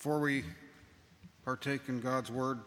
Before we partake in God's word,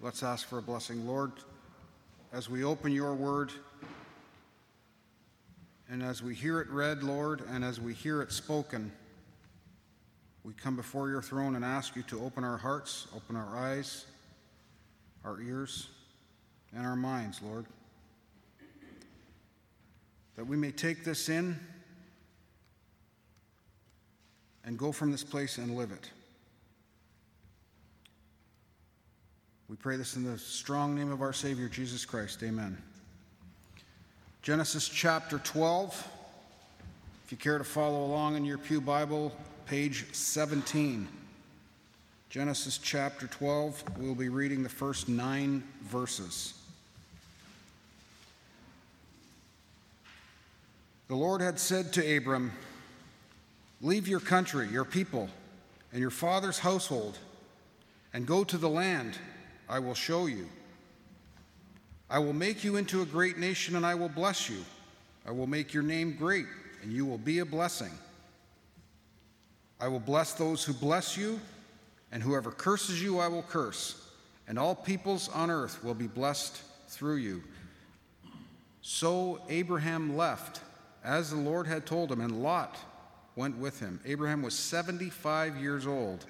let's ask for a blessing. Lord, as we open your word, and as we hear it read, Lord, and as we hear it spoken, we come before your throne and ask you to open our hearts, open our eyes, our ears, and our minds, Lord, that we may take this in and go from this place and live it. We pray this in the strong name of our Savior, Jesus Christ. Amen. Genesis chapter 12. If you care to follow along in your Pew Bible, page 17. Genesis chapter 12, we'll be reading the first nine verses. The Lord had said to Abram, Leave your country, your people, and your father's household, and go to the land I will show you. I will make you into a great nation, and I will bless you. I will make your name great, and you will be a blessing. I will bless those who bless you, and whoever curses you, I will curse, and all peoples on earth will be blessed through you. So Abraham left, as the Lord had told him, and Lot went with him. Abraham was 75 years old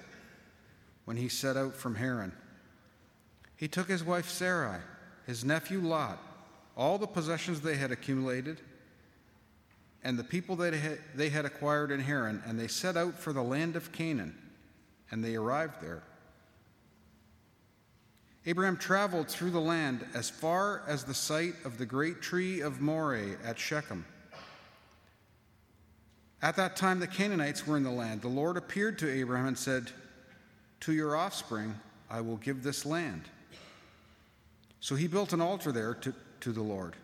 when he set out from Haran. He took his wife Sarai, his nephew Lot, all the possessions they had accumulated, and the people that they had acquired in Haran, and they set out for the land of Canaan, and they arrived there. Abraham traveled through the land as far as the site of the great tree of Moreh at Shechem. At that time, the Canaanites were in the land. The Lord appeared to Abraham and said, To your offspring I will give this land. So he built an altar there to, to the Lord,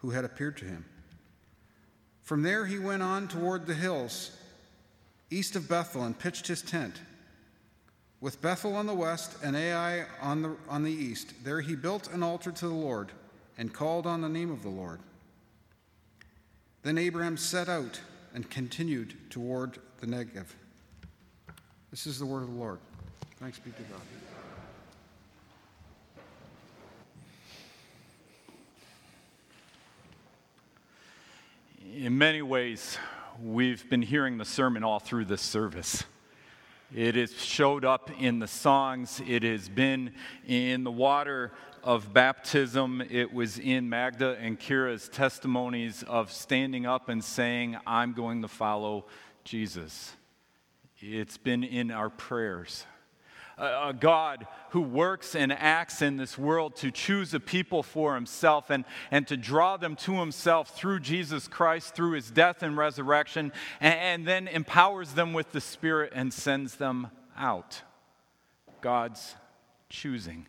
who had appeared to him. From there he went on toward the hills east of Bethel and pitched his tent. With Bethel on the west and Ai on the, on the east, there he built an altar to the Lord and called on the name of the Lord. Then Abraham set out and continued toward the Negev. This is the word of the Lord. Thanks be to God. In many ways, we've been hearing the sermon all through this service. It has showed up in the songs. It has been in the water of baptism. It was in Magda and Kira's testimonies of standing up and saying, I'm going to follow Jesus. It's been in our prayers a God who works and acts in this world to choose a people for himself and, and to draw them to himself through Jesus Christ, through his death and resurrection, and, and then empowers them with the Spirit and sends them out. God's choosing.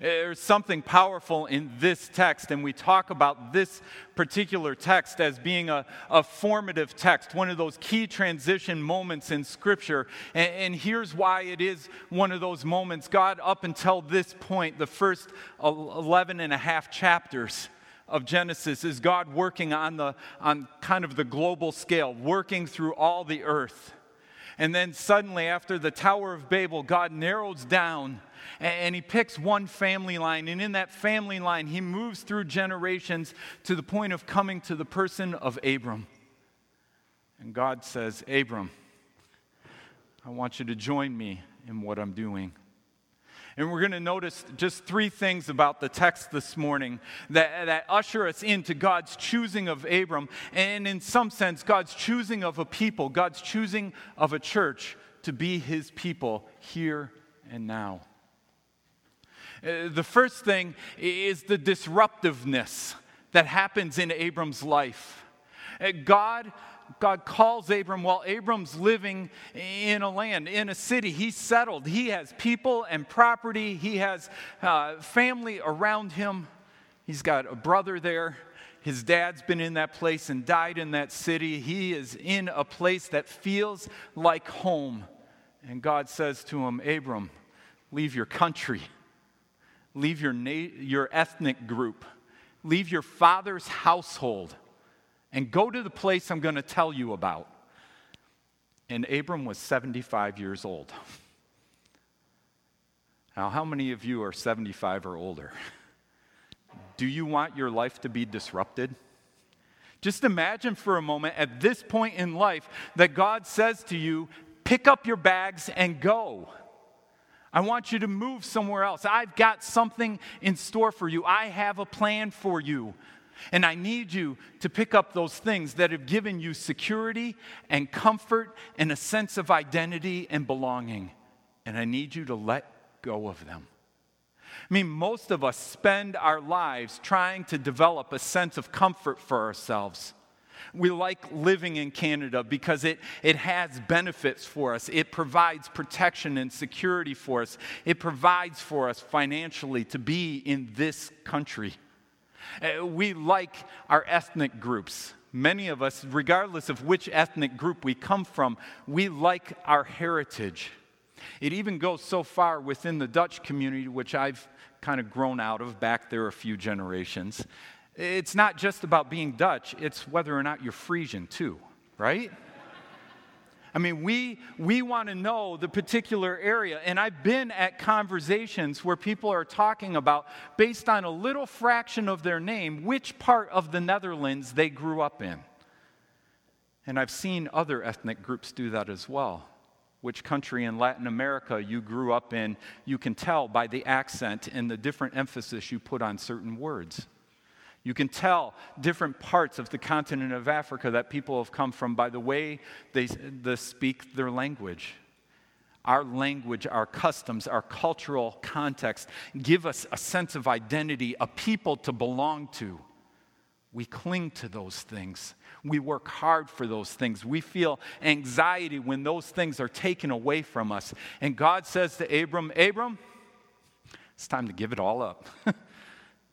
There's something powerful in this text, and we talk about this particular text as being a, a formative text, one of those key transition moments in Scripture. And, and here's why it is one of those moments. God, up until this point, the first 11 and a half chapters, of Genesis is God working on the on kind of the global scale, working through all the earth. And then suddenly after the Tower of Babel, God narrows down and he picks one family line. And in that family line, he moves through generations to the point of coming to the person of Abram. And God says, Abram, I want you to join me in what I'm doing. And we're going to notice just three things about the text this morning that, that usher us into God's choosing of Abram, and in some sense, God's choosing of a people, God's choosing of a church to be his people here and now. Uh, the first thing is the disruptiveness that happens in Abram's life. Uh, God God calls Abram while Abram's living in a land, in a city. He's settled. He has people and property. He has uh, family around him. He's got a brother there. His dad's been in that place and died in that city. He is in a place that feels like home. And God says to him, Abram, leave your country leave your, na- your ethnic group, leave your father's household, and go to the place I'm going to tell you about. and Abram was 75 years old. Now, how many of you are 75 or older? Do you want your life to be disrupted? Just imagine for a moment at this point in life that God says to you, pick up your bags and go. I want you to move somewhere else. I've got something in store for you. I have a plan for you. And I need you to pick up those things that have given you security and comfort and a sense of identity and belonging. And I need you to let go of them. I mean, most of us spend our lives trying to develop a sense of comfort for ourselves. We like living in Canada because it, it has benefits for us. It provides protection and security for us. It provides for us financially to be in this country. Uh, we like our ethnic groups. Many of us, regardless of which ethnic group we come from, we like our heritage. It even goes so far within the Dutch community, which I've kind of grown out of back there a few generations. It's not just about being Dutch, it's whether or not you're Frisian, too, right? I mean, we, we want to know the particular area. And I've been at conversations where people are talking about, based on a little fraction of their name, which part of the Netherlands they grew up in. And I've seen other ethnic groups do that as well. Which country in Latin America you grew up in, you can tell by the accent and the different emphasis you put on certain words. You can tell different parts of the continent of Africa that people have come from by the way they, they speak their language. Our language, our customs, our cultural context give us a sense of identity, a people to belong to. We cling to those things. We work hard for those things. We feel anxiety when those things are taken away from us. And God says to Abram, Abram, it's time to give it all up.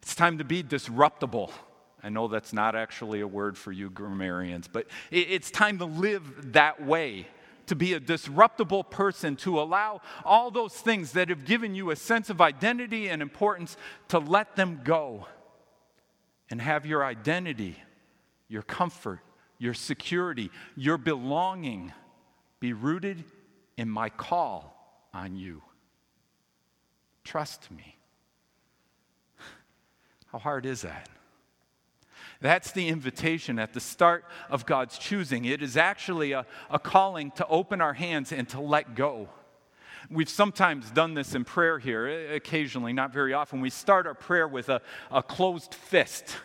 It's time to be disruptible. I know that's not actually a word for you grammarians, but it's time to live that way, to be a disruptible person, to allow all those things that have given you a sense of identity and importance to let them go and have your identity, your comfort, your security, your belonging be rooted in my call on you. Trust me. How hard is that? That's the invitation at the start of God's choosing. It is actually a, a calling to open our hands and to let go. We've sometimes done this in prayer here, eh, occasionally, not very often. We start our prayer with a, a closed fist,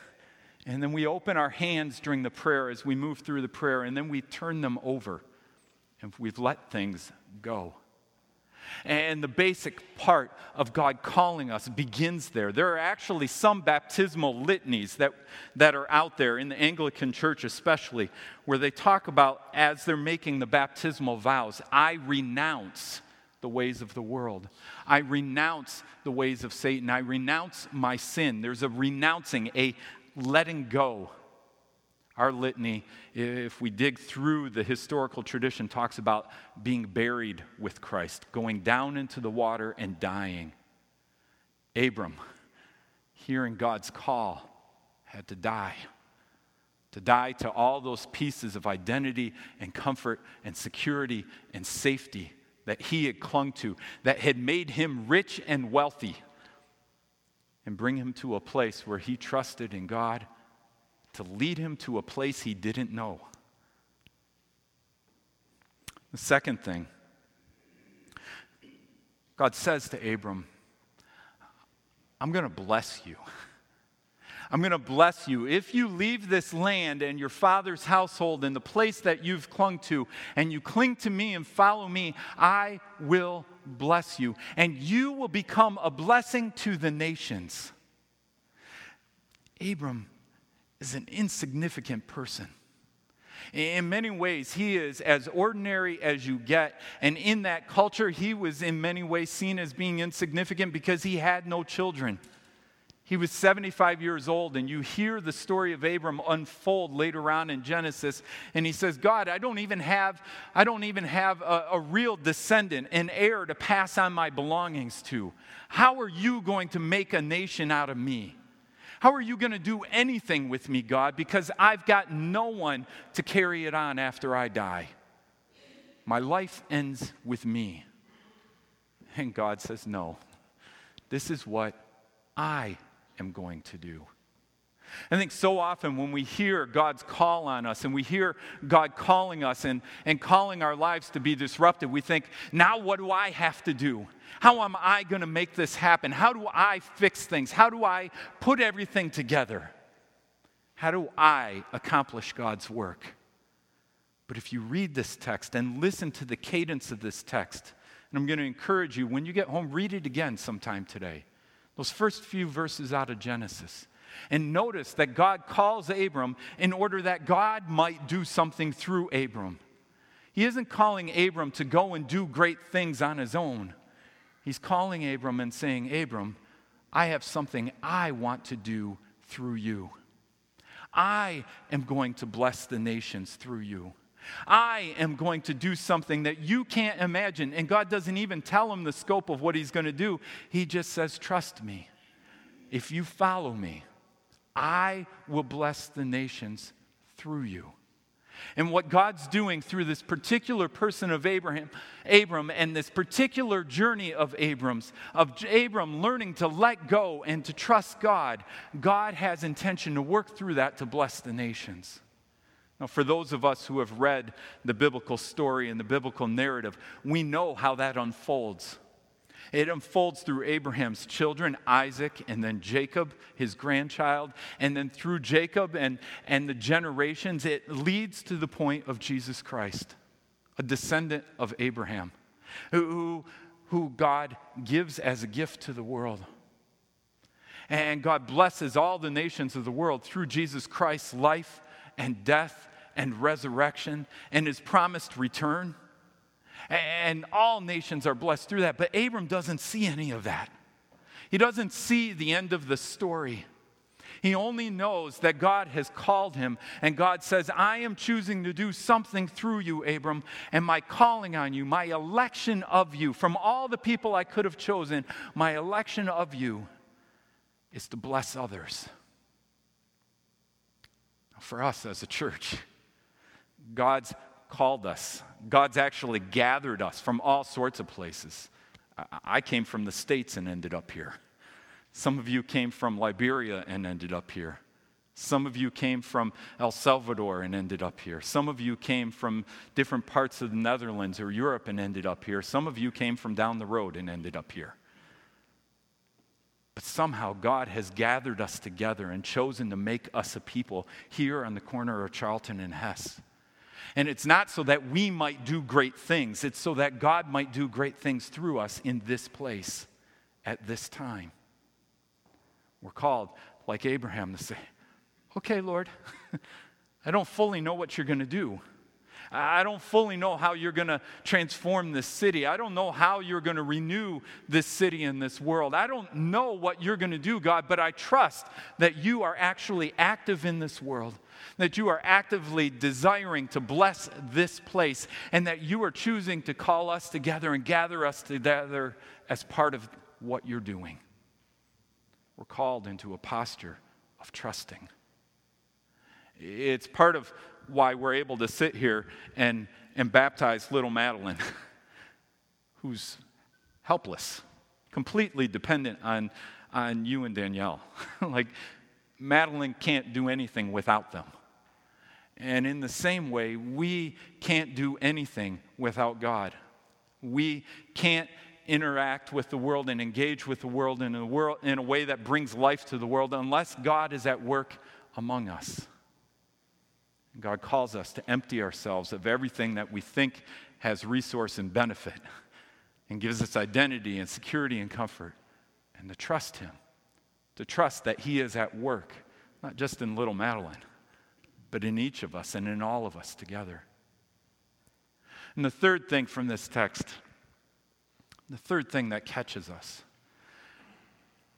and then we open our hands during the prayer as we move through the prayer, and then we turn them over, and we've let things go. And the basic part of God calling us begins there. There are actually some baptismal litanies that, that are out there, in the Anglican Church especially, where they talk about, as they're making the baptismal vows, I renounce the ways of the world. I renounce the ways of Satan. I renounce my sin. There's a renouncing, a letting go our litany, if we dig through the historical tradition, talks about being buried with Christ, going down into the water and dying. Abram, hearing God's call, had to die. To die to all those pieces of identity and comfort and security and safety that he had clung to, that had made him rich and wealthy, and bring him to a place where he trusted in God to lead him to a place he didn't know. The second thing, God says to Abram, I'm going to bless you. I'm going to bless you. If you leave this land and your father's household and the place that you've clung to, and you cling to me and follow me, I will bless you. And you will become a blessing to the nations. Abram is an insignificant person. In many ways, he is as ordinary as you get. And in that culture, he was in many ways seen as being insignificant because he had no children. He was 75 years old, and you hear the story of Abram unfold later on in Genesis. And he says, God, I don't even have, I don't even have a, a real descendant, an heir to pass on my belongings to. How are you going to make a nation out of me? How are you going to do anything with me, God? Because I've got no one to carry it on after I die. My life ends with me. And God says, No, this is what I am going to do. I think so often when we hear God's call on us and we hear God calling us and, and calling our lives to be disrupted, we think, now what do I have to do? How am I going to make this happen? How do I fix things? How do I put everything together? How do I accomplish God's work? But if you read this text and listen to the cadence of this text, and I'm going to encourage you, when you get home, read it again sometime today. Those first few verses out of Genesis. And notice that God calls Abram in order that God might do something through Abram. He isn't calling Abram to go and do great things on his own. He's calling Abram and saying, Abram, I have something I want to do through you. I am going to bless the nations through you. I am going to do something that you can't imagine. And God doesn't even tell him the scope of what he's going to do. He just says, Trust me. If you follow me, I will bless the nations through you. And what God's doing through this particular person of Abraham, Abram, and this particular journey of Abram's, of Abram learning to let go and to trust God, God has intention to work through that to bless the nations. Now, for those of us who have read the biblical story and the biblical narrative, we know how that unfolds. It unfolds through Abraham's children, Isaac, and then Jacob, his grandchild. And then through Jacob and, and the generations, it leads to the point of Jesus Christ, a descendant of Abraham, who, who God gives as a gift to the world. And God blesses all the nations of the world through Jesus Christ's life and death and resurrection and his promised return. And all nations are blessed through that. But Abram doesn't see any of that. He doesn't see the end of the story. He only knows that God has called him, and God says, I am choosing to do something through you, Abram, and my calling on you, my election of you, from all the people I could have chosen, my election of you is to bless others. For us as a church, God's called us. God's actually gathered us from all sorts of places. I came from the States and ended up here. Some of you came from Liberia and ended up here. Some of you came from El Salvador and ended up here. Some of you came from different parts of the Netherlands or Europe and ended up here. Some of you came from down the road and ended up here. But somehow God has gathered us together and chosen to make us a people here on the corner of Charlton and Hess. And it's not so that we might do great things, it's so that God might do great things through us in this place at this time. We're called, like Abraham, to say, Okay, Lord, I don't fully know what you're going to do. I don't fully know how you're going to transform this city. I don't know how you're going to renew this city and this world. I don't know what you're going to do, God, but I trust that you are actually active in this world, that you are actively desiring to bless this place, and that you are choosing to call us together and gather us together as part of what you're doing. We're called into a posture of trusting. It's part of why we're able to sit here and, and baptize little Madeline, who's helpless, completely dependent on, on you and Danielle. like, Madeline can't do anything without them. And in the same way, we can't do anything without God. We can't interact with the world and engage with the world in a, world, in a way that brings life to the world unless God is at work among us. God calls us to empty ourselves of everything that we think has resource and benefit and gives us identity and security and comfort and to trust Him, to trust that He is at work, not just in little Madeline, but in each of us and in all of us together. And the third thing from this text, the third thing that catches us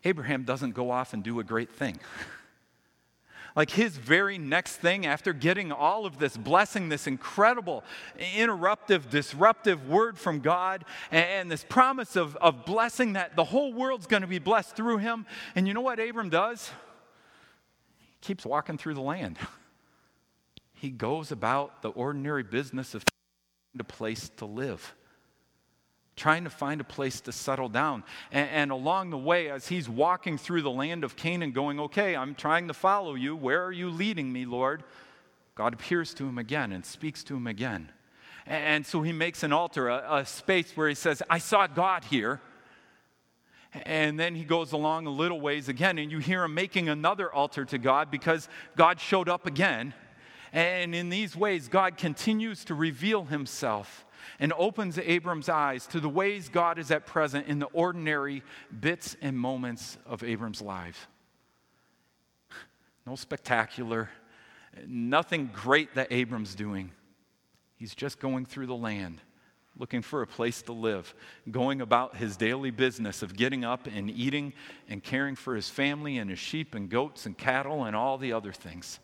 Abraham doesn't go off and do a great thing. Like his very next thing after getting all of this blessing, this incredible, interruptive, disruptive word from God, and this promise of, of blessing that the whole world's going to be blessed through him. And you know what Abram does? He keeps walking through the land. He goes about the ordinary business of a place to live trying to find a place to settle down. And, and, along the way, as he's walking through the land of Canaan, going, Okay, I'm trying to follow you. Where are you leading me, Lord? God appears to him again and speaks to him again. And, and so he makes an altar, a, a space where he says, I saw God here. And then he goes along a little ways again, and you hear him making another altar to God because God showed up again. And in these ways, God continues to reveal himself and opens Abram's eyes to the ways God is at present in the ordinary bits and moments of Abram's life. No spectacular, nothing great that Abram's doing. He's just going through the land, looking for a place to live, going about his daily business of getting up and eating and caring for his family and his sheep and goats and cattle and all the other things.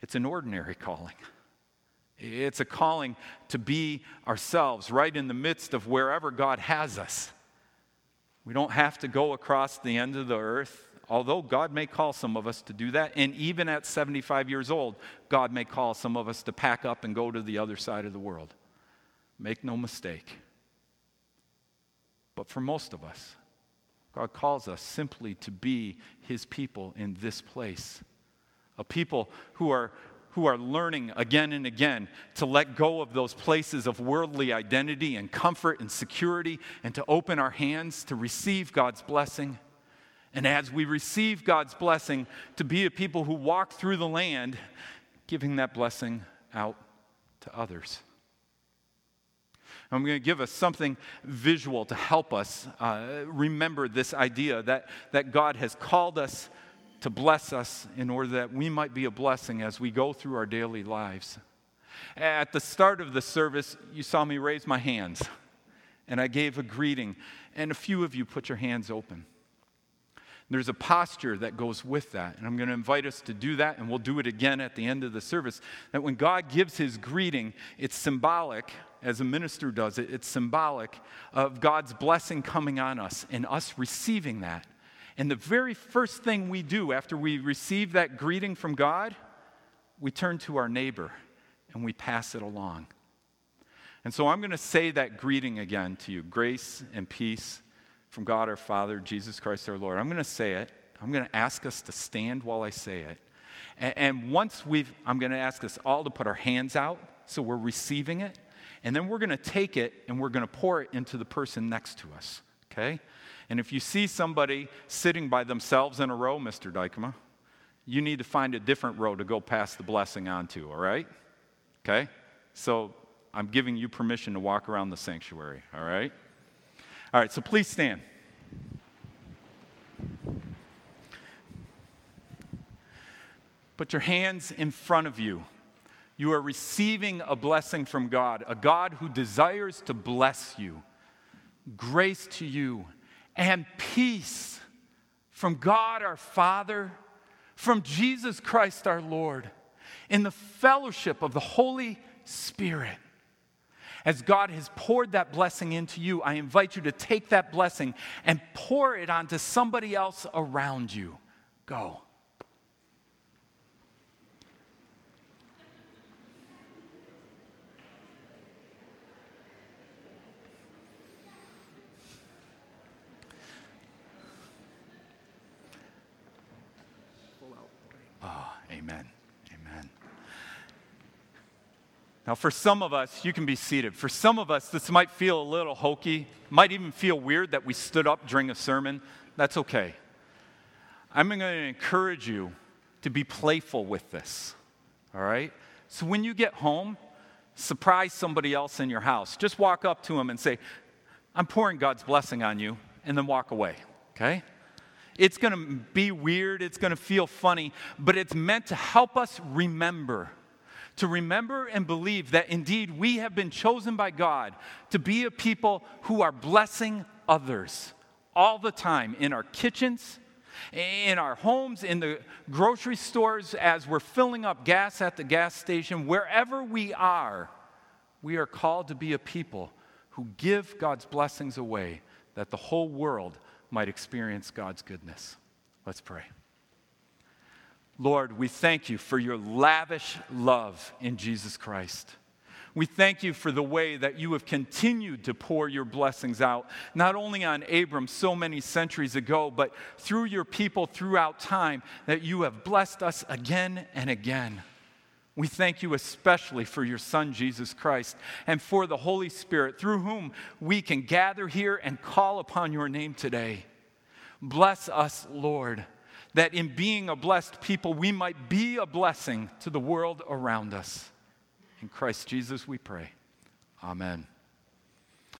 It's an ordinary calling. It's a calling to be ourselves right in the midst of wherever God has us. We don't have to go across the end of the earth, although God may call some of us to do that. And even at 75 years old, God may call some of us to pack up and go to the other side of the world. Make no mistake. But for most of us, God calls us simply to be His people in this place. A people who are who are learning again and again to let go of those places of worldly identity and comfort and security and to open our hands to receive God's blessing. And as we receive God's blessing, to be a people who walk through the land, giving that blessing out to others. I'm going to give us something visual to help us uh, remember this idea that, that God has called us to bless us in order that we might be a blessing as we go through our daily lives. At the start of the service, you saw me raise my hands and I gave a greeting, and a few of you put your hands open. There's a posture that goes with that, and I'm going to invite us to do that, and we'll do it again at the end of the service. That when God gives his greeting, it's symbolic, as a minister does it, it's symbolic of God's blessing coming on us and us receiving that. And the very first thing we do after we receive that greeting from God, we turn to our neighbor and we pass it along. And so I'm going to say that greeting again to you grace and peace from God our Father, Jesus Christ our Lord. I'm going to say it. I'm going to ask us to stand while I say it. And, once we've, I'm going to ask us all to put our hands out so we're receiving it. And then we're going to take it and we're going to pour it into the person next to us. Okay? And if you see somebody sitting by themselves in a row, Mr. Dykema, you need to find a different row to go pass the blessing onto, all right? Okay? So I'm giving you permission to walk around the sanctuary, all right? All right, so please stand. Put your hands in front of you. You are receiving a blessing from God, a God who desires to bless you. Grace to you and peace from God our Father, from Jesus Christ our Lord, in the fellowship of the Holy Spirit. As God has poured that blessing into you, I invite you to take that blessing and pour it onto somebody else around you. Go. Now, for some of us, you can be seated. For some of us, this might feel a little hokey, might even feel weird that we stood up during a sermon. That's okay. I'm going to encourage you to be playful with this, all right? So when you get home, surprise somebody else in your house. Just walk up to them and say, I'm pouring God's blessing on you, and then walk away, okay? It's going to be weird, it's going to feel funny, but it's meant to help us remember. To remember and believe that indeed we have been chosen by God to be a people who are blessing others all the time in our kitchens, in our homes, in the grocery stores, as we're filling up gas at the gas station, wherever we are, we are called to be a people who give God's blessings away that the whole world might experience God's goodness. Let's pray. Lord, we thank you for your lavish love in Jesus Christ. We thank you for the way that you have continued to pour your blessings out, not only on Abram so many centuries ago, but through your people throughout time, that you have blessed us again and again. We thank you especially for your Son, Jesus Christ, and for the Holy Spirit, through whom we can gather here and call upon your name today. Bless us, Lord, that in being a blessed people, we might be a blessing to the world around us. In Christ Jesus we pray. Amen.